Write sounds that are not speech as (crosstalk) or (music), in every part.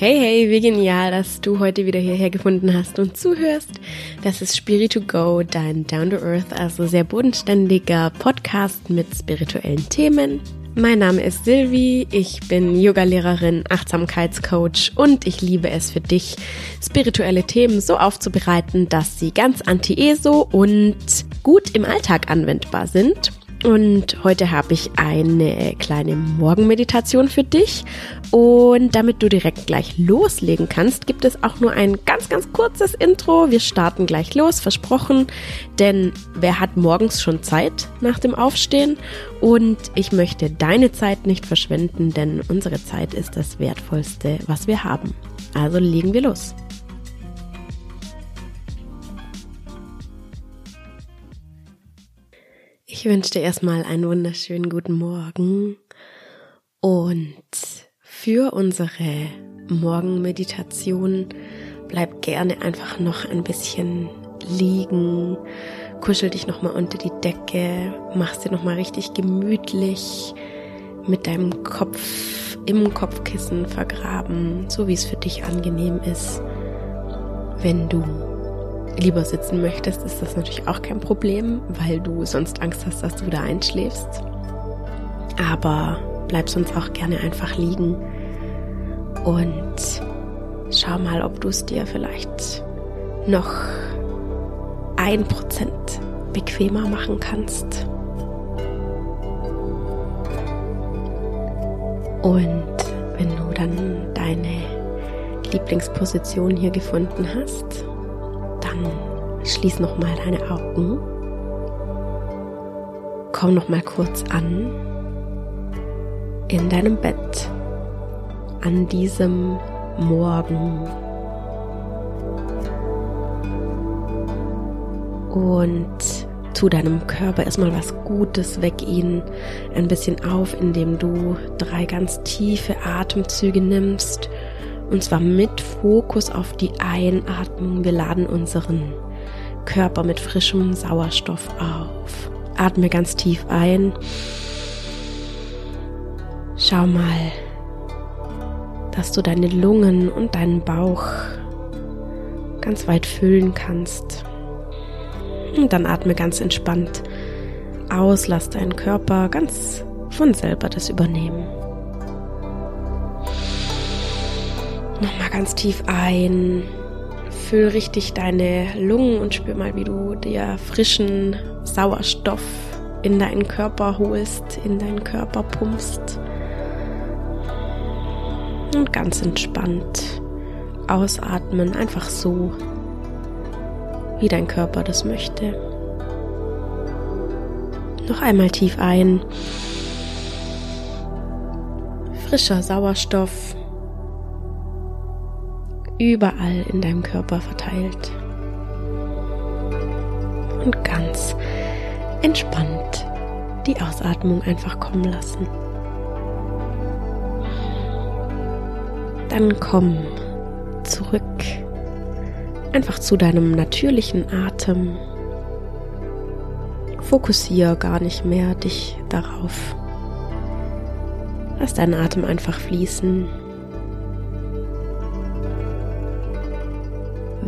Hey, hey, wie genial, dass du heute wieder hierher gefunden hast und zuhörst. Das ist Spirit to Go, dein Down to Earth, also sehr bodenständiger Podcast mit spirituellen Themen. Mein Name ist Silvi, ich bin Yogalehrerin, Achtsamkeitscoach und ich liebe es für dich, spirituelle Themen so aufzubereiten, dass sie ganz anti-ESO und gut im Alltag anwendbar sind. Und heute habe ich eine kleine Morgenmeditation für dich. Und damit du direkt gleich loslegen kannst, gibt es auch nur ein ganz, ganz kurzes Intro. Wir starten gleich los, versprochen. Denn wer hat morgens schon Zeit nach dem Aufstehen? Und ich möchte deine Zeit nicht verschwenden, denn unsere Zeit ist das Wertvollste, was wir haben. Also legen wir los. Ich wünsche dir erstmal einen wunderschönen guten Morgen und für unsere Morgenmeditation bleib gerne einfach noch ein bisschen liegen, kuschel dich nochmal unter die Decke, mach's dir nochmal richtig gemütlich mit deinem Kopf im Kopfkissen vergraben, so wie es für dich angenehm ist. Wenn du lieber sitzen möchtest, ist das natürlich auch kein Problem, weil du sonst Angst hast, dass du wieder einschläfst. Aber bleib sonst auch gerne einfach liegen und schau mal, ob du es dir vielleicht noch ein Prozent bequemer machen kannst. Und wenn du dann deine Lieblingsposition hier gefunden hast, dann schließ noch mal deine Augen. Komm noch mal kurz an in deinem Bett an diesem Morgen. Und tu deinem Körper erstmal was Gutes, weck ihn ein bisschen auf, indem du drei ganz tiefe Atemzüge nimmst und zwar mit Fokus auf die Einatmung. Wir laden unseren Körper mit frischem Sauerstoff auf. Atme ganz tief ein. Schau mal, dass du deine Lungen und deinen Bauch ganz weit füllen kannst. Und dann atme ganz entspannt aus, lass deinen Körper ganz von selber das übernehmen. Nochmal ganz tief ein. Füll richtig deine Lungen und spür mal, wie du dir frischen Sauerstoff in deinen Körper holst, in deinen Körper pumpst. Und ganz entspannt ausatmen, einfach so, wie dein Körper das möchte. Noch einmal tief ein. Frischer Sauerstoff überall in deinem Körper verteilt. Und ganz entspannt die Ausatmung einfach kommen lassen. Dann komm zurück einfach zu deinem natürlichen Atem. Fokussiere gar nicht mehr dich darauf. Lass deinen Atem einfach fließen.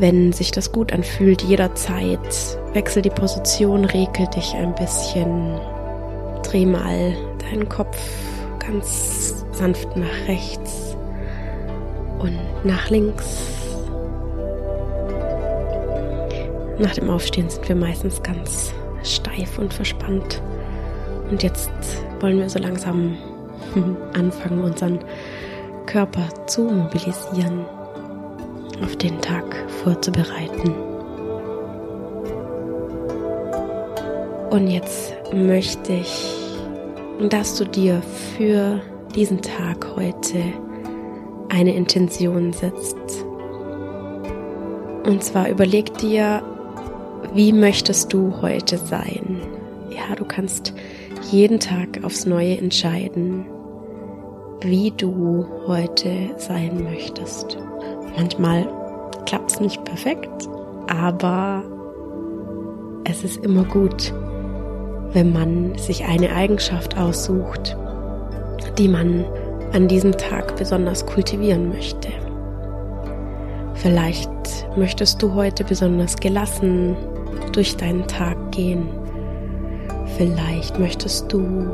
Wenn sich das gut anfühlt, jederzeit. Wechsel die Position, regel dich ein bisschen. Dreh mal deinen Kopf ganz sanft nach rechts und nach links. Nach dem Aufstehen sind wir meistens ganz steif und verspannt. Und jetzt wollen wir so langsam (laughs) anfangen, unseren Körper zu mobilisieren auf den Tag vorzubereiten. Und jetzt möchte ich, dass du dir für diesen Tag heute eine Intention setzt. Und zwar überleg dir, wie möchtest du heute sein? Ja, du kannst jeden Tag aufs Neue entscheiden, wie du heute sein möchtest. Manchmal klappt es nicht perfekt, aber es ist immer gut, wenn man sich eine Eigenschaft aussucht, die man an diesem Tag besonders kultivieren möchte. Vielleicht möchtest du heute besonders gelassen durch deinen Tag gehen. Vielleicht möchtest du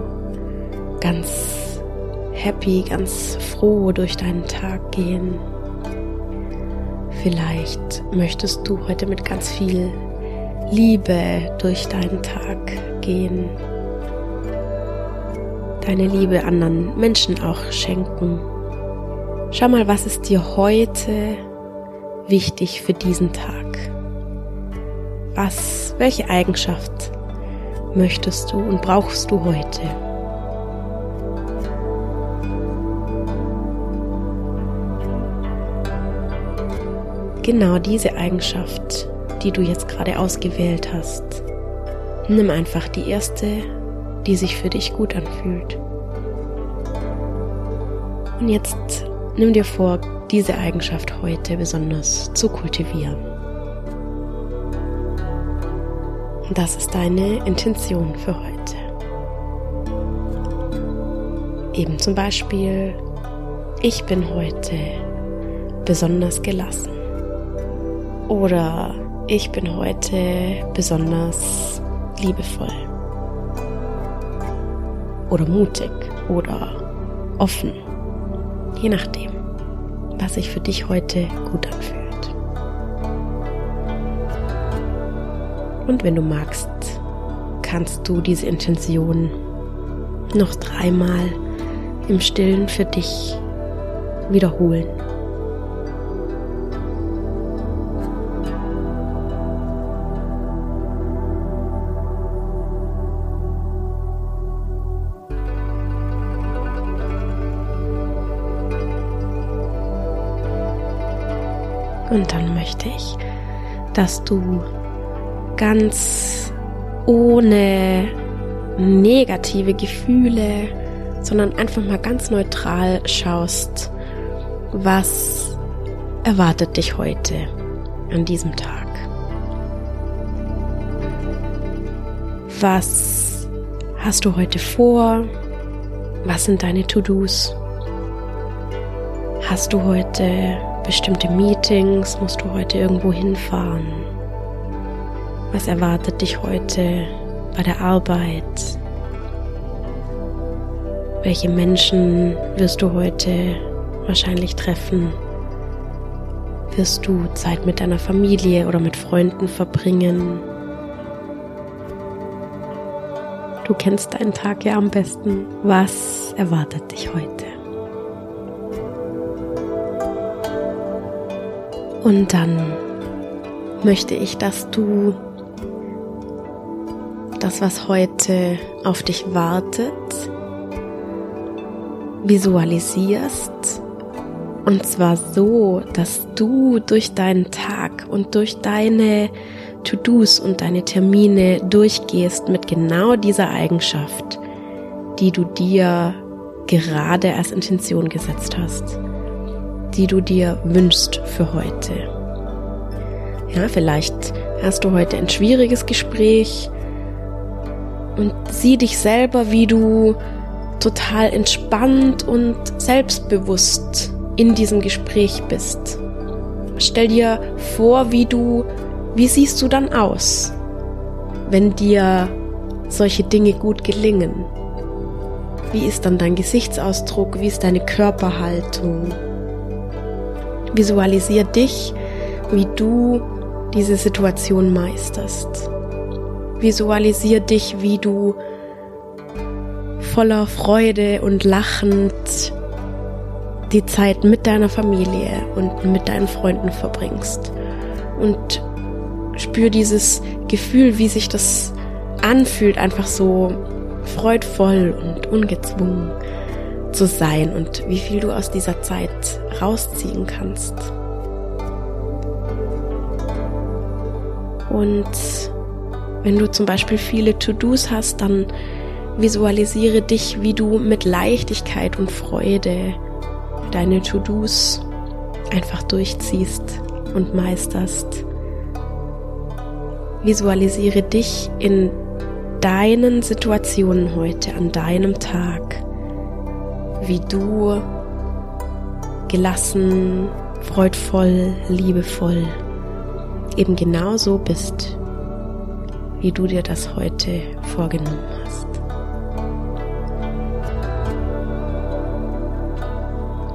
ganz happy, ganz froh durch deinen Tag gehen. Vielleicht möchtest du heute mit ganz viel Liebe durch deinen Tag gehen. Deine Liebe anderen Menschen auch schenken. Schau mal, was ist dir heute wichtig für diesen Tag? Was, welche Eigenschaft möchtest du und brauchst du heute? Genau diese Eigenschaft, die du jetzt gerade ausgewählt hast, nimm einfach die erste, die sich für dich gut anfühlt. Und jetzt nimm dir vor, diese Eigenschaft heute besonders zu kultivieren. Das ist deine Intention für heute. Eben zum Beispiel, ich bin heute besonders gelassen. Oder ich bin heute besonders liebevoll. Oder mutig. Oder offen. Je nachdem, was sich für dich heute gut anfühlt. Und wenn du magst, kannst du diese Intention noch dreimal im Stillen für dich wiederholen. Und dann möchte ich, dass du ganz ohne negative Gefühle, sondern einfach mal ganz neutral schaust, was erwartet dich heute an diesem Tag. Was hast du heute vor? Was sind deine To-Dos? Hast du heute bestimmte Meetings? Musst du heute irgendwo hinfahren? Was erwartet dich heute bei der Arbeit? Welche Menschen wirst du heute wahrscheinlich treffen? Wirst du Zeit mit deiner Familie oder mit Freunden verbringen? Du kennst deinen Tag ja am besten. Was erwartet dich heute? Und dann möchte ich, dass du das, was heute auf dich wartet, visualisierst. Und zwar so, dass du durch deinen Tag und durch deine To-Dos und deine Termine durchgehst mit genau dieser Eigenschaft, die du dir gerade als Intention gesetzt hast, die du dir wünschst für heute. Ja, vielleicht hast du heute ein schwieriges Gespräch und sieh dich selber, wie du total entspannt und selbstbewusst in diesem Gespräch bist. Stell dir vor, wie du, wie siehst du dann aus, wenn dir solche Dinge gut gelingen? Wie ist dann dein Gesichtsausdruck? Wie ist deine Körperhaltung? Visualisier dich, wie du diese Situation meisterst. Visualisier dich, wie du voller Freude und lachend die Zeit mit deiner Familie und mit deinen Freunden verbringst. Und spür dieses Gefühl, wie sich das anfühlt, einfach so freudvoll und ungezwungen zu sein und wie viel du aus dieser Zeit rausziehen kannst. Und wenn du zum Beispiel viele To-Dos hast, dann visualisiere dich, wie du mit Leichtigkeit und Freude deine To-Dos einfach durchziehst und meisterst. Visualisiere dich in deinen Situationen heute, an deinem Tag, wie du gelassen, freudvoll, liebevoll, eben genauso bist, wie du dir das heute vorgenommen hast.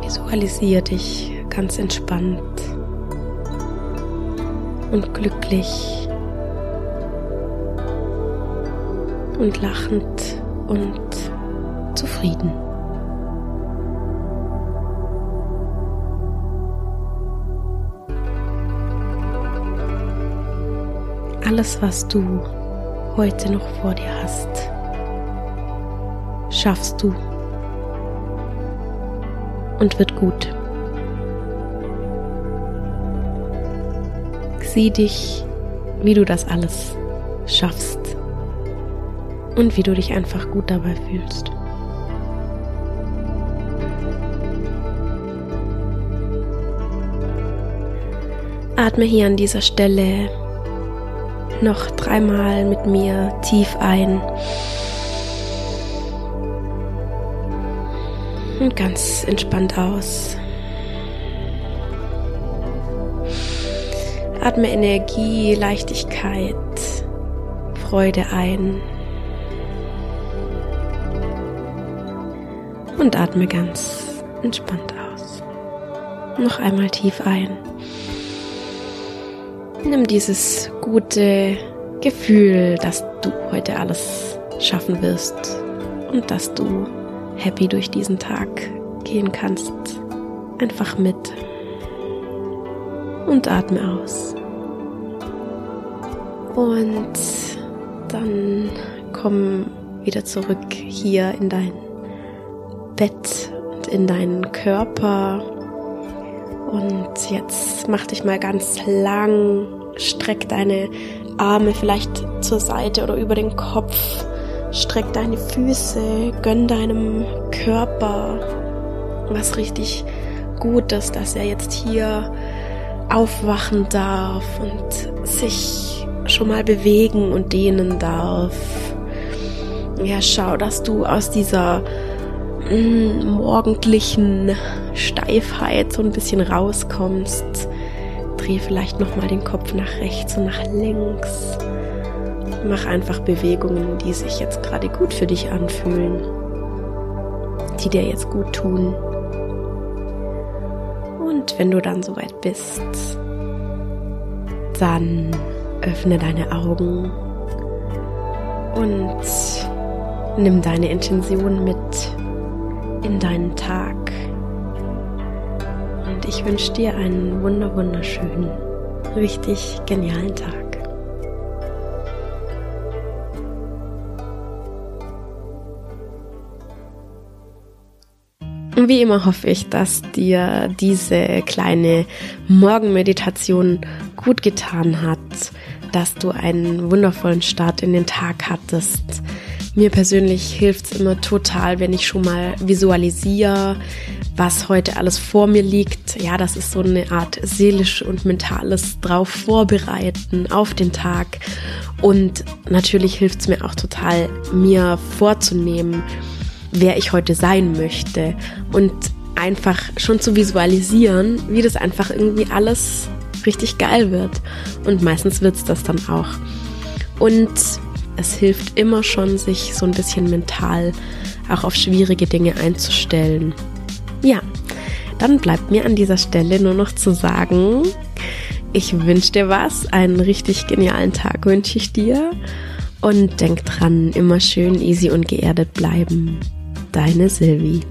Visualisiere dich ganz entspannt und glücklich und lachend und zufrieden. Alles, was du heute noch vor dir hast, schaffst du und wird gut. Sieh dich, wie du das alles schaffst und wie du dich einfach gut dabei fühlst. Atme hier an dieser Stelle noch dreimal mit mir tief ein und ganz entspannt aus. Atme Energie, Leichtigkeit, Freude ein. Und atme ganz entspannt aus. Noch einmal tief ein. Nimm dieses gute Gefühl, dass du heute alles schaffen wirst und dass du happy durch diesen Tag gehen kannst. Einfach mit. Und atme aus. Und dann komm wieder zurück hier in dein Bett und in deinen Körper und jetzt mach dich mal ganz lang, streck deine Arme vielleicht zur Seite oder über den Kopf, streck deine Füße, gönn deinem Körper was richtig Gutes, dass er jetzt hier aufwachen darf und sich schon mal bewegen und dehnen darf. Ja, schau, dass du aus dieser mm, morgendlichen Steifheit so ein bisschen rauskommst. Dreh vielleicht nochmal den Kopf nach rechts und nach links. Mach einfach Bewegungen, die sich jetzt gerade gut für dich anfühlen, die dir jetzt gut tun. Und wenn du dann soweit bist, dann öffne deine Augen und nimm deine Intention mit in deinen Tag. Und ich wünsche dir einen wunder wunderschönen, richtig genialen Tag. Wie immer hoffe ich, dass dir diese kleine Morgenmeditation gut getan hat, dass du einen wundervollen Start in den Tag hattest, mir persönlich hilft es immer total, wenn ich schon mal visualisiere, was heute alles vor mir liegt. Ja, das ist so eine Art seelisch und mentales drauf vorbereiten auf den Tag. Und natürlich hilft es mir auch total, mir vorzunehmen, wer ich heute sein möchte und einfach schon zu visualisieren, wie das einfach irgendwie alles richtig geil wird. Und meistens wird es das dann auch. Und es hilft immer schon, sich so ein bisschen mental auch auf schwierige Dinge einzustellen. Ja, dann bleibt mir an dieser Stelle nur noch zu sagen, ich wünsche dir was, einen richtig genialen Tag wünsche ich dir und denk dran, immer schön easy und geerdet bleiben. Deine Sylvie.